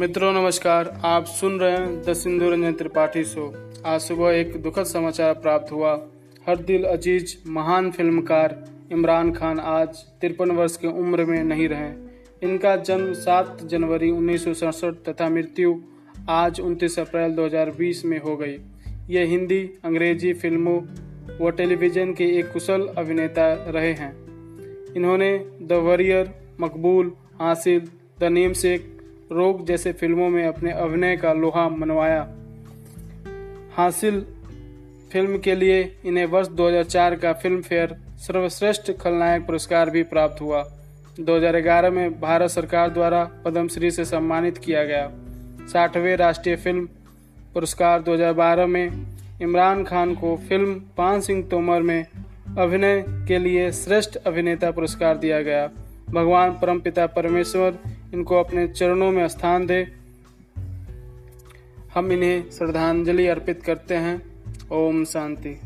मित्रों, नमस्कार। आप सुन रहे हैं द सिंधु रंजन त्रिपाठी शो। आज सुबह एक दुखद समाचार प्राप्त हुआ। हर दिल अज़ीज़, महान फिल्मकार इमरान खान आज तिरपन वर्ष की उम्र में नहीं रहे। इनका जन्म 7 जनवरी उन्नीस सौ सड़सठ तथा मृत्यु आज 29 अप्रैल 2020 में हो गई। ये हिंदी, अंग्रेज़ी फ़िल्मों व टेलीविज़न के एक कुशल अभिनेता रहे हैं। इन्होंने द वरियर, मकबूल, हासिल, द नेम सेक रोग जैसे फ़िल्मों में अपने अभिनय का लोहा मनवाया। हासिल फ़िल्म के लिए इन्हें वर्ष 2004 का फ़िल्म फेयर सर्वश्रेष्ठ खलनायक पुरस्कार भी प्राप्त हुआ। 2011 में भारत सरकार द्वारा पद्मश्री से सम्मानित किया गया। साठवें राष्ट्रीय फ़िल्म पुरस्कार 2012 में इमरान खान को फ़िल्म पान सिंह तोमर में अभिनय के लिए श्रेष्ठ अभिनेता पुरस्कार दिया गया। भगवान परमपिता परमेश्वर इनको अपने चरणों में स्थान दे। हम इन्हें श्रद्धांजलि अर्पित करते हैं। ओम शांति।